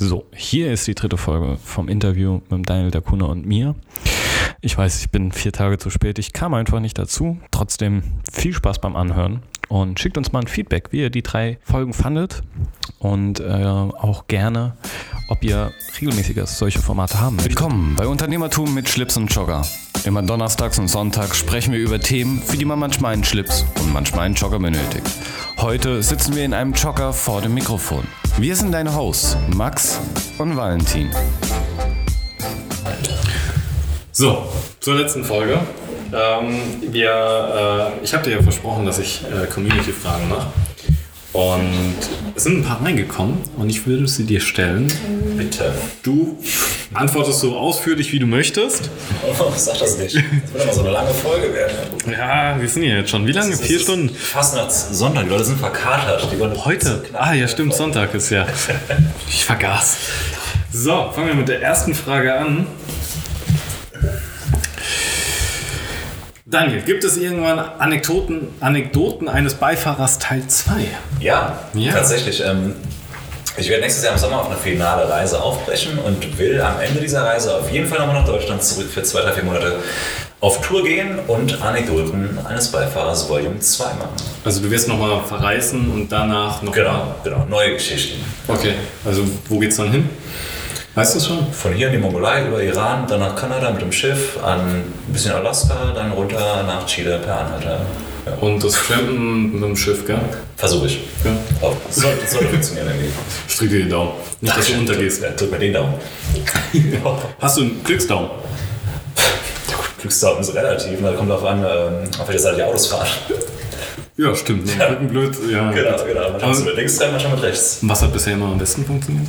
So, hier ist die dritte Folge vom Interview mit Daniel Dacuna und mir. Ich weiß, ich bin vier Tage zu spät. Ich kam einfach nicht dazu. Trotzdem viel Spaß beim Anhören und schickt uns mal ein Feedback, wie ihr die drei Folgen fandet und äh, auch gerne, ob ihr regelmäßiger solche Formate haben möchtet. Willkommen bei Unternehmertum mit Schlips und Jogger. Immer donnerstags und sonntags sprechen wir über Themen, für die man manchmal einen Schlips und manchmal einen Jogger benötigt. Heute sitzen wir in einem Jogger vor dem Mikrofon. Wir sind deine Hosts, Max und Valentin. So, zur letzten Folge. Ähm, wir, äh, ich habe dir ja versprochen, dass ich äh, Community-Fragen mache. Und es sind ein paar reingekommen und ich würde sie dir stellen. Bitte. Du antwortest so ausführlich, wie du möchtest. Oh, sag das nicht. Das wird immer so eine lange Folge werden. Ja, wir sind hier jetzt schon. Wie lange? Ist- Vier Stunden? Fast nach Sonntag. Die Leute sind verkatert. Heute? Ah, ja, stimmt. Sonntag ist ja. Ich vergaß. So, fangen wir mit der ersten Frage an. Daniel, gibt es irgendwann Anekdoten, Anekdoten eines Beifahrers Teil 2? Ja, Ja. tatsächlich. Ähm, ich werde nächstes Jahr im Sommer auf eine finale Reise aufbrechen und will am Ende dieser Reise auf jeden Fall nochmal nach Deutschland zurück für zwei, drei, vier Monate auf Tour gehen und Anekdoten eines Beifahrers Volume 2 machen. Also du wirst nochmal verreisen und danach noch Genau, genau. Neue Geschichten. Okay, also wo geht's dann hin? Weißt du schon? Von hier in die Mongolei über Iran, dann nach Kanada mit dem Schiff, an ein bisschen Alaska, dann runter nach Chile per Anhalter. Ja. Und das Trampen mit dem Schiff, gell? Versuche ich. Ja. Oh, sollte, sollte funktionieren irgendwie. Ich drücke dir den Daumen. Nicht, dass du untergehst. Ja, drück mir den Daumen. Hast du einen Glücksdaumen? Glücksdaumen ist relativ, da kommt drauf an, ähm, auf welcher Seite die Autos fahren. Ja, stimmt. Dem Rücken blöd. Ja. Genau, genau. Manchmal mit links dran, manchmal mit rechts. Was hat bisher immer am besten funktioniert?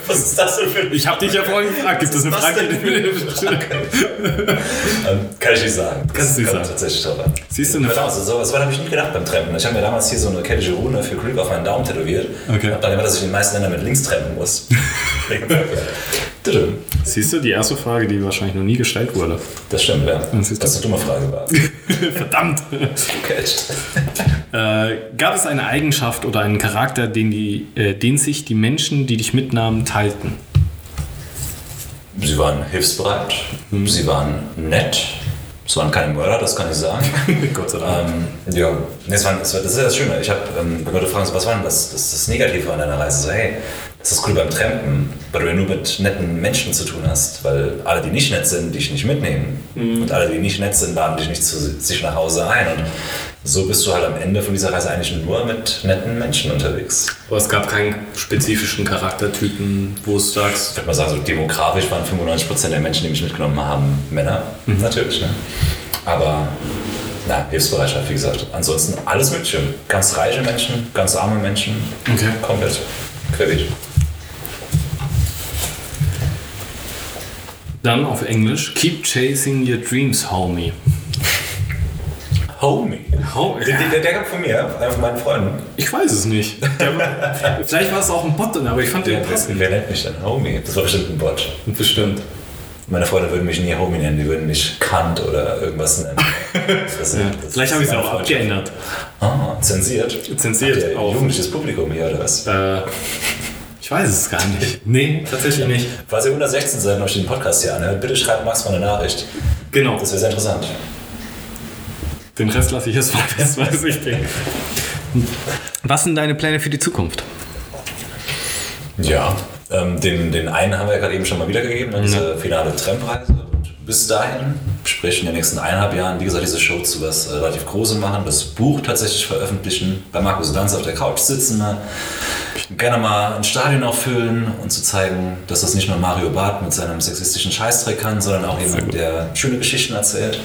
Was ist das denn für ein... Ich habe dich ja vorhin gefragt, gibt es eine Frage? Ähm, kann ich nicht sagen. Das Kannst du nicht sagen. tatsächlich drauf an. Siehst du eine Genau, so, so, so weit habe ich nicht gedacht beim Trampen. Ich habe mir damals hier so eine keltische Rune für Glück auf meinen Daumen tätowiert. Okay. Hab dann immer, dass ich in den meisten Ländern mit links trampen muss. Siehst du, die erste Frage, die wahrscheinlich noch nie gestellt wurde. das stimmt, ja. siehst du. Was eine dumme Frage war. Verdammt! Äh, gab es eine Eigenschaft oder einen Charakter, den, die, äh, den sich die Menschen, die dich mitnahmen, teilten? Sie waren hilfsbereit, Mhm. sie waren nett, es waren keine Mörder, das kann ich sagen. Gott sei Dank. ähm, ja, nee, es waren, es war, das ist ja das Schöne. Ich habe, ähm, wenn Leute fragen, was war denn das, das, das Negative an deiner Reise? So, hey, das ist cool beim Trampen, weil du ja nur mit netten Menschen zu tun hast, weil alle, die nicht nett sind, dich nicht mitnehmen. Mhm. Und alle, die nicht nett sind, laden dich nicht zu sich nach Hause ein. Und so bist du halt am Ende von dieser Reise eigentlich nur mit netten Menschen unterwegs. Aber es gab keinen spezifischen Charaktertypen, wo es sagst, Ich würde mal sagen, so demografisch waren 95% der Menschen, die mich mitgenommen haben, Männer. Natürlich, ne? Aber, na, Hilfsbereitschaft, wie gesagt. Ansonsten alles Mögliche. Ganz reiche Menschen, ganz arme Menschen. Okay. Komplett. Querbeet. Dann auf Englisch, keep chasing your dreams, homie. Homie. Ho Der, der, der kam von mir, einer von meinen Freunden. Ich weiß es nicht. Der vielleicht war es auch ein Bot, aber ich fand den passend. wer nennt mich denn Homie? Das war bestimmt ein Bot. Bestimmt. Meine Freunde würden mich nie Homie nennen, die würden mich Kant oder irgendwas nennen. Das, Ja. das Vielleicht habe ich es auch Freundschaft. abgeändert. Ah, zensiert. Zensiert auch. Jugendliches Publikum hier oder was? Äh, weiß es gar nicht. Nee, tatsächlich nicht. Falls ihr unter 16 seid und euch den Podcast hier anhört, bitte schreibt Max mal eine Nachricht. Genau. Das wäre sehr interessant. Den Rest lasse ich jetzt mal fest, weiß ich nicht. Was sind deine Pläne für die Zukunft? Ja. Ähm, den, den einen haben wir ja gerade eben schon mal wiedergegeben, ne, diese finale Trampreise. Und bis dahin, sprich in den nächsten eineinhalb Jahren, wie gesagt, diese Show zu was äh, relativ Großem machen, das Buch tatsächlich veröffentlichen, bei Markus Lanz auf der Couch sitzen, ne, gerne mal ein Stadion auffüllen und zu zeigen, dass das nicht nur Mario Barth mit seinem sexistischen Scheißdreck kann, sondern auch jemand, der schöne Geschichten erzählt.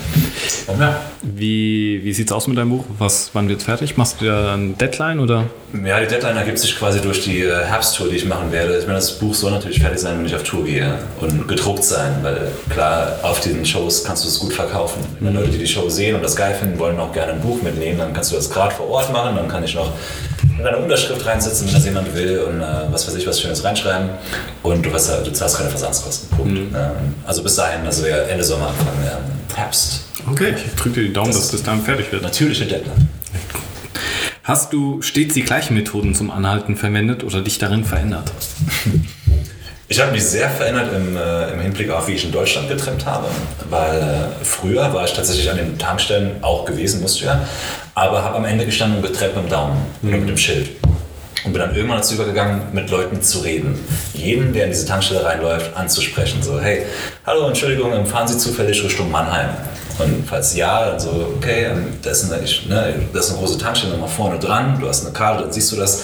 Und ja, Wie, wie sieht es aus mit deinem Buch? Was, wann wird es fertig? Machst du da ein Deadline oder? Ja, die Deadline ergibt sich quasi durch die äh, Herbsttour, die ich machen werde. Ich meine, das Buch soll natürlich fertig sein, wenn ich auf Tour gehe und gedruckt sein, weil klar, auf diesen Shows kannst du es gut verkaufen. Wenn Leute, die die Show sehen und das geil finden, wollen auch gerne ein Buch mitnehmen, dann kannst du das gerade vor Ort machen, dann kann ich noch eine Unterschrift reinsetzen, wenn das jemand will und äh, was weiß ich, was Schönes reinschreiben und du, hast, du zahlst keine Versandskosten. Punkt. Ähm, also bis dahin, also wäre Ende Sommer, Anfang ähm, Herbst. Okay, ich drücke dir die Daumen, dass das dann fertig wird. Natürliche Deadline. Hast du stets die gleichen Methoden zum Anhalten verwendet oder dich darin verändert? Ich habe mich sehr verändert im, äh, im, Hinblick auf, wie ich in Deutschland getrimmt habe, weil äh, früher war ich tatsächlich an den Tankstellen auch gewesen, musste ja, aber habe am Ende gestanden und getrennt mit dem Daumen mhm. oder mit dem Schild. Und bin dann irgendwann dazu übergegangen, mit Leuten zu reden. Jeden, der in diese Tankstelle reinläuft, anzusprechen. So, hey, hallo, Entschuldigung, fahren Sie zufällig Richtung Mannheim? Und falls ja, dann so, okay, ähm, da ist eine, ne, das ist eine große Tankstelle nochmal vorne dran, du hast eine Karte, dann siehst du das.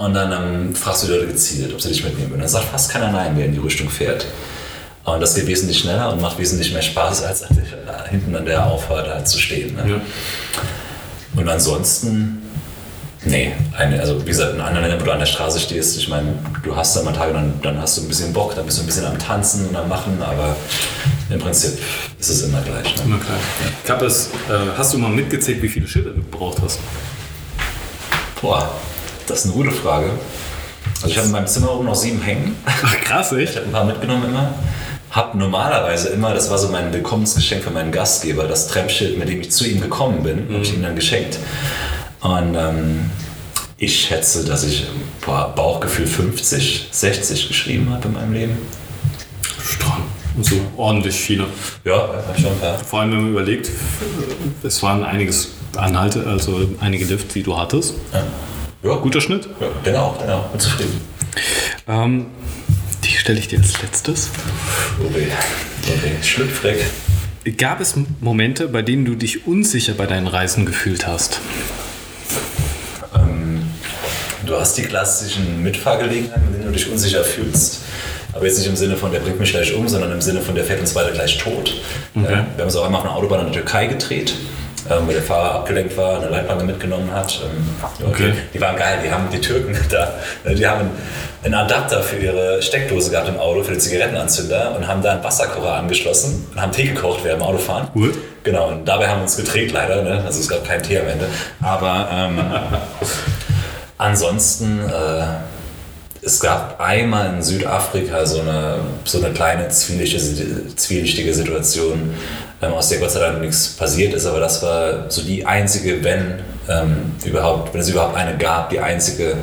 Und dann ähm, fragst du die Leute gezielt, ob sie dich mitnehmen würden. Dann sagt fast keiner Nein, wer in die Richtung fährt. Und das geht wesentlich schneller und macht wesentlich mehr Spaß, als hinten an der Auffahrt halt zu stehen. Ne? Ja. Und ansonsten Nee, eine, also wie gesagt, in anderen Ländern, wo du an der Straße stehst, ich meine, du hast da mal Tage, dann, dann hast du ein bisschen Bock, dann bist du ein bisschen am Tanzen und am Machen, aber im Prinzip ist es immer gleich. Ne? Immer gleich. Ja. Ich habe es, äh, hast du mal mitgezählt, wie viele Schilder du gebraucht hast? Boah, das ist eine gute Frage. Also ich habe in meinem Zimmer oben noch sieben hängen. Ach krass, echt? Ich habe ein paar mitgenommen immer. Hab normalerweise immer, das war so mein Willkommensgeschenk für meinen Gastgeber, das Trampschild, mit dem ich zu ihm gekommen bin, mhm. habe ich ihm dann geschenkt. Und ähm, ich schätze, dass ich boah, Bauchgefühl 50, 60 geschrieben habe in meinem Leben. Stramm. So ordentlich viele. Ja, schon ein paar. Vor allem, wenn man überlegt, es waren einiges Anhalte, also einige Lifts, die du hattest. Ja. Ja. Guter Schnitt? Ja, genau, genau. Bin zufrieden. Ähm, die stelle ich dir als letztes. Okay, okay. schlüpfrig. Gab es Momente, bei denen du dich unsicher bei deinen Reisen gefühlt hast? Du hast die klassischen Mitfahrgelegenheiten, in denen du dich unsicher fühlst. Aber jetzt nicht im Sinne von, der bringt mich gleich um, sondern im Sinne von, der fährt uns beide gleich tot. Okay. wir haben uns auch einmal auf einer Autobahn in der Türkei gedreht, ähm, weil der Fahrer abgelenkt war, eine Leitplanke mitgenommen hat. Ähm, okay. Die waren geil, die haben die Türken da, die haben einen Adapter für ihre Steckdose gehabt im Auto, für den Zigarettenanzünder und haben da einen Wasserkocher angeschlossen und haben Tee gekocht während dem Autofahren. Cool. Genau, und dabei haben wir uns gedreht leider, ne? also es gab keinen Tee am Ende. Aber ähm, Ansonsten, äh, es gab einmal in Südafrika so eine, so eine kleine zwielichtige, Situation, ähm, aus der Gott sei Dank nichts passiert ist, aber das war so die einzige, wenn ähm, überhaupt, wenn es überhaupt eine gab, die einzige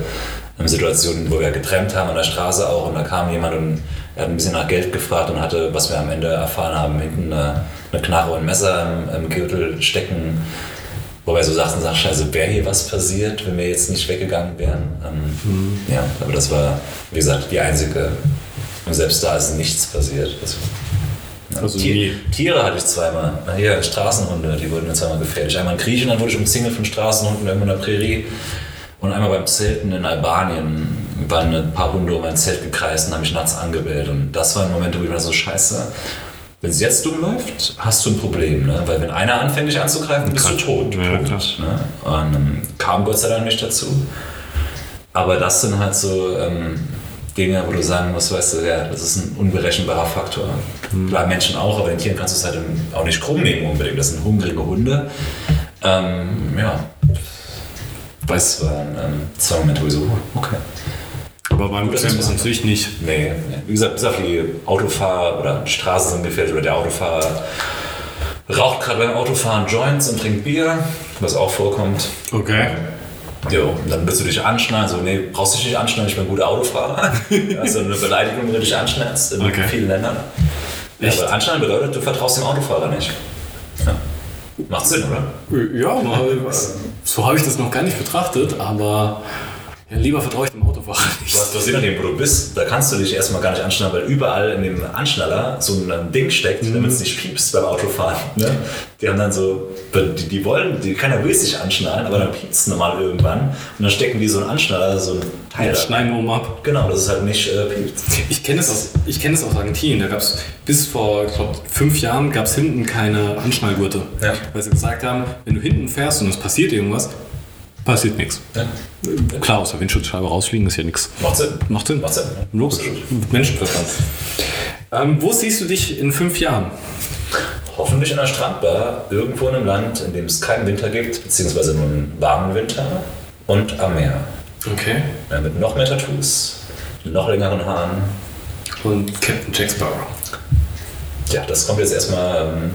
ähm, Situation, wo wir getrennt haben an der Straße auch. Und da kam jemand und er hat ein bisschen nach Geld gefragt und hatte, was wir am Ende erfahren haben, hinten eine, eine Knarre und ein Messer im, im Gürtel stecken Wobei so Sachen sagst, also wäre hier was passiert, wenn wir jetzt nicht weggegangen wären. Ähm, mhm. Ja, aber das war, wie gesagt, die einzige. Und selbst da ist nichts passiert. Also, ja, also Tier, Tiere hatte ich zweimal. Hier, Straßenhunde, die wurden mir zweimal gefährlich. Einmal in Griechenland wurde ich umzingelt von Straßenhunden irgendwo in der Prärie. Und einmal beim Zelten in Albanien waren ein paar Hunde um mein Zelt gekreist und haben mich nachts angebellt. Und das war ein Moment, wo ich mir so scheiße wenn es jetzt dumm läuft, hast du ein Problem. Ne? Weil wenn einer anfängt, dich anzugreifen, bist du tot. Ja, Punkt, ne? Und ähm, kam Gott sei Dank nicht dazu. Aber das sind halt so ähm, Dinge, wo du sagen musst, weißt du, ja, das ist ein unberechenbarer Faktor. Mhm. Klar, Menschen auch, aber den Tieren kannst du es halt auch nicht krumm nehmen unbedingt. Das sind hungrige Hunde. Ähm, ja, weiß, waren ähm, zwei Momente, wo ich so, okay. Aber beim Camp natürlich nicht. Nee, wie gesagt, bis auf die Autofahrer oder Straßen sind gefährdet oder der Autofahrer raucht gerade beim Autofahren Joints und trinkt Bier, was auch vorkommt. Okay. Jo, dann willst du dich anschnallen, so, nee, brauchst du dich nicht anschnallen, ich bin ein guter Autofahrer. also eine Beleidigung, wenn du dich anschnallst in okay. vielen Ländern. Echt? aber anschnallen bedeutet, du vertraust dem Autofahrer nicht. Ja. Macht Sinn, oder? Ja, so habe ich das noch gar nicht betrachtet, aber ja, lieber vertraue ich dem Autofahrer nicht. Was, was je nachdem, wo du bist, da kannst du dich erstmal gar nicht anschnallen, weil überall in dem Anschnaller so ein Ding steckt, mhm. damit es nicht piepst beim Autofahren. Ne? Die haben dann so, die, die wollen, die, keiner will sich anschnallen, aber dann piepst es normal irgendwann und dann stecken die so einen Anschnaller, so ein Teil. Ja, schneiden oben ab. Genau, das ist halt nicht äh, piept. Ich kenne es aus, kenn aus Argentinien, da gab es bis vor, ich glaube, fünf Jahren gab es hinten keine Anschnallgurte. Ja. Weil sie gesagt haben, wenn du hinten fährst und es passiert irgendwas, passiert nichts. Ja. Klar, aus der Windschutzscheibe rausfliegen ist ja nichts. Macht Sinn. Macht Sinn. Macht Sinn. Logisch. Menschenverstand. Ähm, wo siehst du dich in fünf Jahren? Hoffentlich in einer Strandbar, irgendwo in einem Land, in dem es keinen Winter gibt, beziehungsweise nur einen warmen Winter und am Meer. Okay. Ja, mit noch mehr Tattoos, noch längeren Haaren. Und Captain Jack Sparrow. Ja, das kommt jetzt erstmal ähm,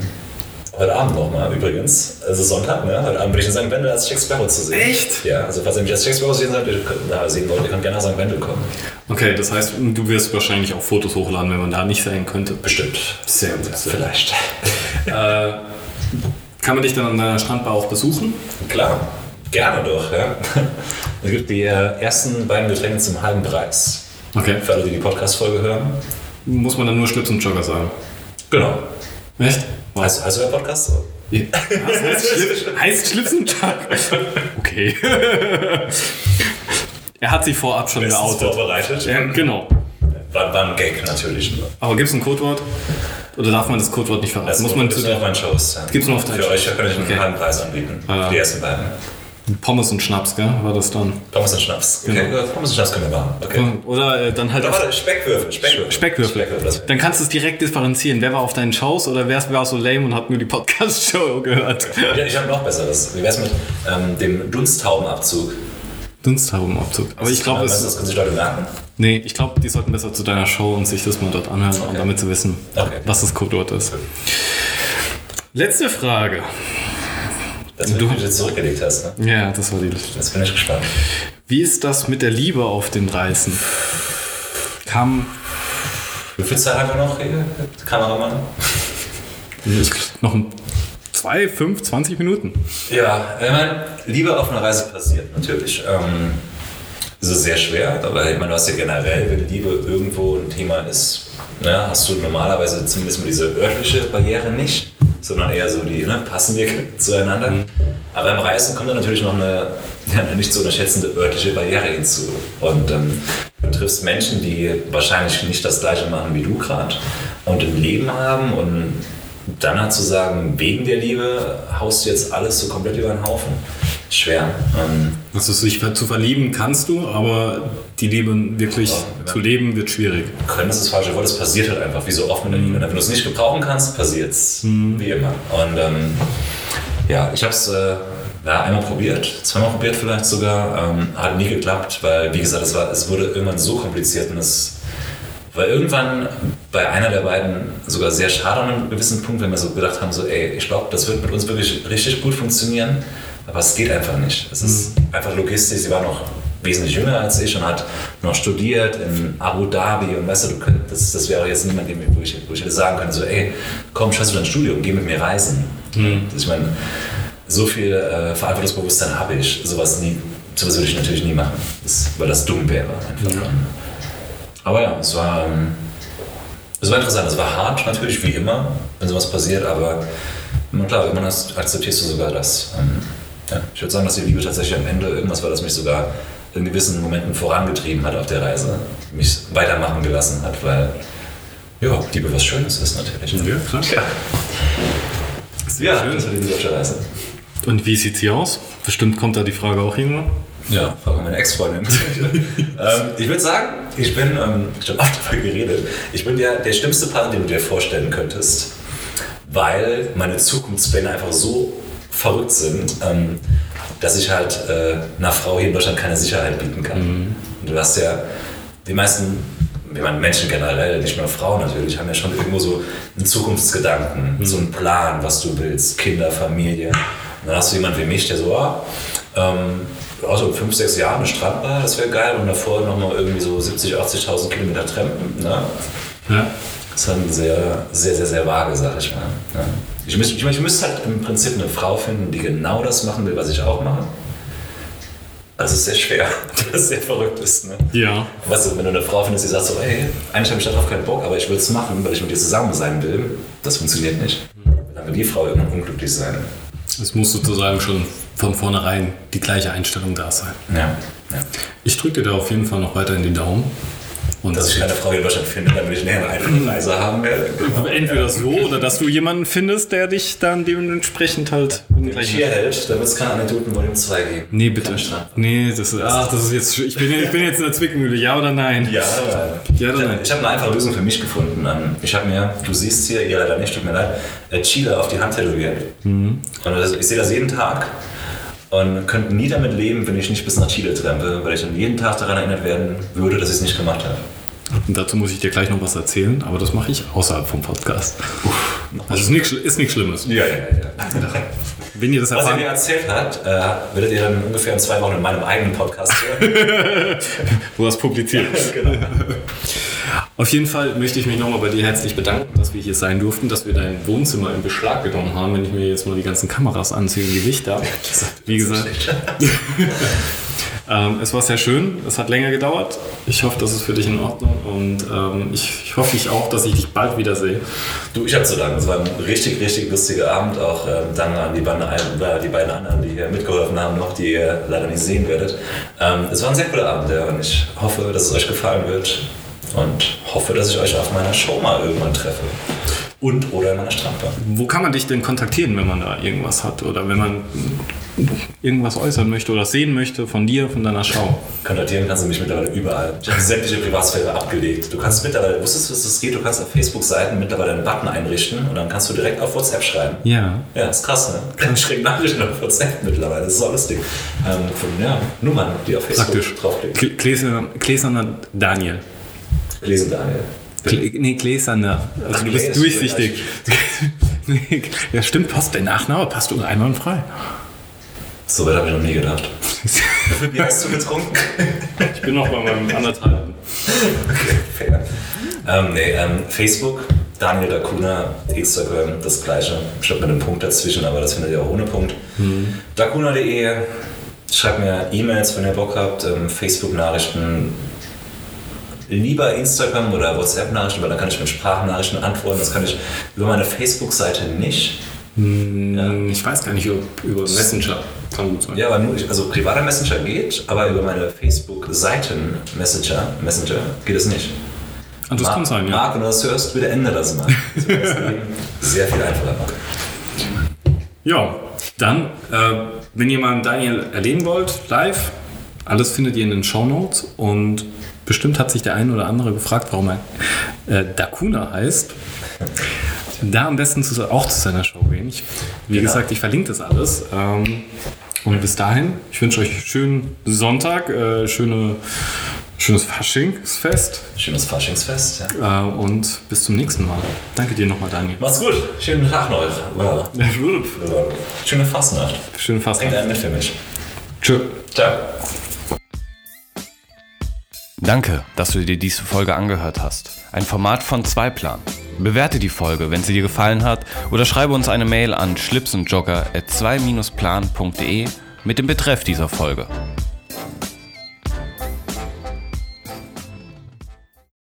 heute Abend nochmal übrigens. Also Sonntag, ne? Heute Abend bin ich in St. Wendel als Jack Sparrow zu sehen. Echt? Ja, also falls ihr mich als Jack Sparrow sehen, seid, ihr könnt, na, sehen wollt, ihr könnt gerne nach St. Wendel kommen. Okay, das heißt, du wirst wahrscheinlich auch Fotos hochladen, wenn man da nicht sein könnte. Bestimmt. Sehr gut. Ja, vielleicht. Äh, kann man dich dann an deiner Strandbar auch besuchen? Klar, gerne doch. Ja. Es gibt die äh, ersten beiden Getränke zum halben Preis. Okay. Für alle, die die Podcast-Folge hören. Muss man dann nur Schlips und Jogger sagen. Genau. Echt? Was? Heißt, heißt der Podcast so? Was heißt, Schlips, heißt Schlips und Jogger? Okay. er hat sich vorab schon geoutet. vorbereitet. Ja, genau. War, war ein Gag natürlich nur. Aber gibt es ein Codewort? Oder darf man das Codewort nicht verraten? Das Muss man zu auf meinen Shows. Ja. Gibt's nur auf Für euch kann ich einen Okay. halben Preis anbieten. Ah. Die ersten beiden. Pommes und Schnaps, gell? War das dann? Pommes und Schnaps. Okay, Genau. ja, Pommes und Schnaps können wir machen. Okay. Oder äh, dann halt. Auf- warte, Speckwürfel. Speckwürfel. Speckwürfel. das- Dann kannst du es direkt differenzieren. Wer war auf deinen Shows oder wer war so lame und hat nur die Podcast-Show gehört? Ja, ich habe noch besseres. Wie wär's mit ähm, dem Dunsthaubenabzug? Dunsthaubenabzug. Aber ich glaube, das, es. das können sich Leute merken. Nee, ich glaube, die sollten besser zu deiner Show und sich das mal dort anhören, um Okay. damit zu wissen, Okay. was das Codewort ist. Letzte Frage. Dass du jetzt zurückgelegt hast. Ne? Ja, das war die letzte. Jetzt bin ich gespannt. Wie ist das mit der Liebe auf den Reisen? Kam Wie viel Zeit haben wir noch, Kameramann? noch ein- zwei, fünf, 20 Minuten. Ja, ich meine, Liebe auf einer Reise passiert natürlich. Ähm, es ist sehr schwer, aber ich meine, du hast ja generell, wenn Liebe irgendwo ein Thema ist, ne, hast du normalerweise zumindest mal diese örtliche Barriere nicht, sondern eher so die, ne, passen wir zueinander. Aber beim Reisen kommt dann natürlich noch eine, ja, eine nicht zu unterschätzende örtliche Barriere hinzu. Und ähm, du triffst Menschen, die wahrscheinlich nicht das Gleiche machen wie du gerade und ein Leben haben und dann halt zu sagen, wegen der Liebe haust du jetzt alles so komplett über den Haufen. Schwer. Ähm, Also sich zu verlieben kannst du, aber die Liebe wirklich Ja. zu leben wird schwierig. können ist das falsche Wort, es passiert halt einfach, wie so oft mit der Liebe. Wenn du es nicht gebrauchen kannst, passiert's. Wie immer. Und ähm, ja, ich habe es äh, ja, einmal probiert, zweimal probiert vielleicht sogar. Ähm, hat nie geklappt, weil, wie gesagt, es, war, es wurde irgendwann so kompliziert und es war irgendwann bei einer der beiden sogar sehr schade an einem gewissen Punkt, wenn wir so gedacht haben, so, ey, ich glaube, das wird mit uns wirklich richtig gut funktionieren, aber es geht einfach nicht. Es ist einfach logistisch, sie war noch wesentlich jünger als ich und hat noch studiert in Abu Dhabi und weißt du, das, das wäre jetzt niemand, dem ich, wo, ich, hätte sagen können, so, ey, komm, scheiß du dein Studium, geh mit mir reisen. Ich meine, so viel äh, Verantwortungsbewusstsein habe ich, sowas nie, sowas würde ich natürlich nie machen, das, weil das dumm wäre einfach. Aber ja, es war, ähm, es war interessant. Es war hart natürlich, wie immer, wenn sowas passiert, aber klar, irgendwann hast- akzeptierst du sogar das. Ähm, ja, ich würde sagen, dass die Liebe tatsächlich am Ende irgendwas war, das mich sogar in gewissen Momenten vorangetrieben hat auf der Reise, mich weitermachen gelassen hat, weil ja, Liebe was Schönes ist natürlich. Ja, klar. Ja, ja das war die der Reise. Und wie sieht sie aus? Bestimmt kommt da die Frage auch irgendwann. Ja, frage meine Ex-Freundin. ähm, ich würde sagen, ich bin, ähm, ich habe oft darüber geredet, ich bin der, der schlimmste Partner, den du dir vorstellen könntest, weil meine Zukunftspläne einfach so verrückt sind, ähm, dass ich halt äh, einer Frau hier in Deutschland keine Sicherheit bieten kann. Und du hast ja, die meisten, wie man Menschen generell, nicht nur Frauen natürlich, haben ja schon irgendwo so einen Zukunftsgedanken, so einen Plan, was du willst, Kinder, Familie. Und dann hast du jemanden wie mich, der so, ah, ähm, also in fünf, sechs Jahren eine Strandbar, das wäre geil. Und davor nochmal irgendwie so 70.000, 80.000 Kilometer Trampen. Ne? Ja. Das ist dann sehr, sehr, sehr, sehr vage, sag ich mal. Ja. Ich, müsste, ich, ich müsste halt im Prinzip eine Frau finden, die genau das machen will, was ich auch mache. Das ist sehr schwer, es sehr verrückt ist. Ne? Ja. Weißt du, wenn du eine Frau findest, die sagt so, ey, eigentlich habe ich darauf keinen Bock, aber ich will es machen, weil ich mit dir zusammen sein will, das funktioniert nicht. Dann wird die Frau irgendwann unglücklich sein. Es muss sozusagen schon von vornherein die gleiche Einstellung da sein. Ja. ja. Ich drücke dir da auf jeden Fall noch weiter in die Daumen. Und Dass ich keine Frau hier in Deutschland finde, damit ich näher eine Reise haben werde. entweder so oder dass du jemanden findest, der dich dann dementsprechend halt ich hier hält, dann wird es keine Anekdoten Volume 2 geben. Nee, bitte. Nee, das ist, ach, das ist jetzt, ich bin, ich bin jetzt in der Zwickmühle, ja oder nein? Ja, Ja, ich dann- habe hab eine einfache Lösung für mich gefunden. Ähm, Ich habe mir, du siehst hier, ihr leider nicht, tut mir leid, äh, Chile auf die Hand tätowiert. Und also ich sehe das jeden Tag und könnte nie damit leben, wenn ich nicht bis nach Chile trempe, weil ich dann jeden Tag daran erinnert werden würde, dass ich es nicht gemacht habe. Und dazu muss ich dir gleich noch was erzählen, aber das mache ich außerhalb vom Podcast. Also ist nichts ist nichts Schlimmes. Ja, ja, ja. Wenn ihr das Was er erfahren, mir erzählt hat, äh, werdet ihr dann ungefähr in zwei Wochen in meinem eigenen Podcast hören. wo das publiziert. genau. Auf jeden Fall möchte ich mich nochmal bei dir herzlich bedanken, dass wir hier sein durften, dass wir dein Wohnzimmer in Beschlag genommen haben, wenn ich mir jetzt mal die ganzen Kameras ansehe und die Lichter. Wie gesagt, ähm, es war sehr schön, es hat länger gedauert. Ich hoffe, das ist für dich in Ordnung und ähm, ich, ich hoffe ich auch, dass ich dich bald wiedersehe. Du, ich hab zu danken. Es war ein richtig, richtig lustiger Abend. Auch ähm, dann an die beiden, äh, die beiden anderen, die hier mitgeholfen haben, noch, die ihr leider nicht sehen werdet. Ähm, es war ein sehr cooler Abend, ja, und ich hoffe, dass es euch gefallen wird. Und hoffe, dass ich euch auf meiner Show mal irgendwann treffe. Und oder in meiner Strandbar. Wo kann man dich denn kontaktieren, wenn man da irgendwas hat oder wenn man irgendwas äußern möchte oder sehen möchte von dir, von deiner Show? Kontaktieren kannst du mich mittlerweile überall. Ich habe sämtliche Privatsphäre abgelegt. Du kannst mittlerweile, wusstest du, dass es geht? Du kannst auf Facebook-Seiten mittlerweile einen Button einrichten und dann kannst du direkt auf WhatsApp schreiben. Ja. Ja, ist krass, ne? Ganz schräg Nachrichten auf WhatsApp mittlerweile. Das ist auch lustig. Ähm, von, ja, Nummern, die auf Facebook Praktisch. draufklicken. Kl- Gläser- Daniel. Lesen Daniel. Kl- Nee, Gläserner. Also Ach, du bist durchsichtig. Ja, stimmt, passt. Der Nachname passt einwandfrei. So weit habe ich noch nie gedacht. Wie hast du getrunken? Ich bin noch bei meinem anderthalben. Okay, fair. Ähm, nee, ähm, Facebook, Daniel Dacuna, Instagram, das gleiche. Ich habe mit einem Punkt dazwischen, aber das findet ihr auch ohne Punkt. Dacuna.de, schreibt mir E-Mails, wenn ihr Bock habt, ähm, Facebook-Nachrichten, lieber Instagram oder WhatsApp-Nachrichten, weil dann kann ich mit Sprachnachrichten antworten. Das kann ich über meine Facebook-Seite nicht. Ich weiß gar nicht, ob über Messenger. Kann gut sein. Ja, aber nur, also privater Messenger geht, aber über meine Facebook-Seiten Messenger, Messenger geht es nicht. Ah, das kann sein, ja. Marc, wenn du das hörst, bitte ändere das mal. Das sehr viel einfacher machen. Ja, dann, äh, wenn ihr mal Daniel erleben wollt, live, alles findet ihr in den Show Notes und bestimmt hat sich der eine oder andere gefragt, warum er äh, Dakuna heißt. Da am besten zu, auch zu seiner Show gehen. Ich, wie Genau. gesagt, ich verlinke das alles. Ähm, und bis dahin, ich wünsche euch schönen Sonntag, äh, schöne, schönes Faschingsfest Schönes Faschingsfest. Ja. äh, und bis zum nächsten Mal. Danke dir nochmal, Daniel. Macht's gut. Schönen Tag noch. Schöne Fastnacht. Schöne Bringt Fastnacht. einen mit für mich. Tschö. Ciao. Danke, dass du dir diese Folge angehört hast. Ein Format von Zweiplan. Bewerte die Folge, wenn sie dir gefallen hat, oder schreibe uns eine Mail an schlipsundjogger at 2-plan.de mit dem Betreff dieser Folge.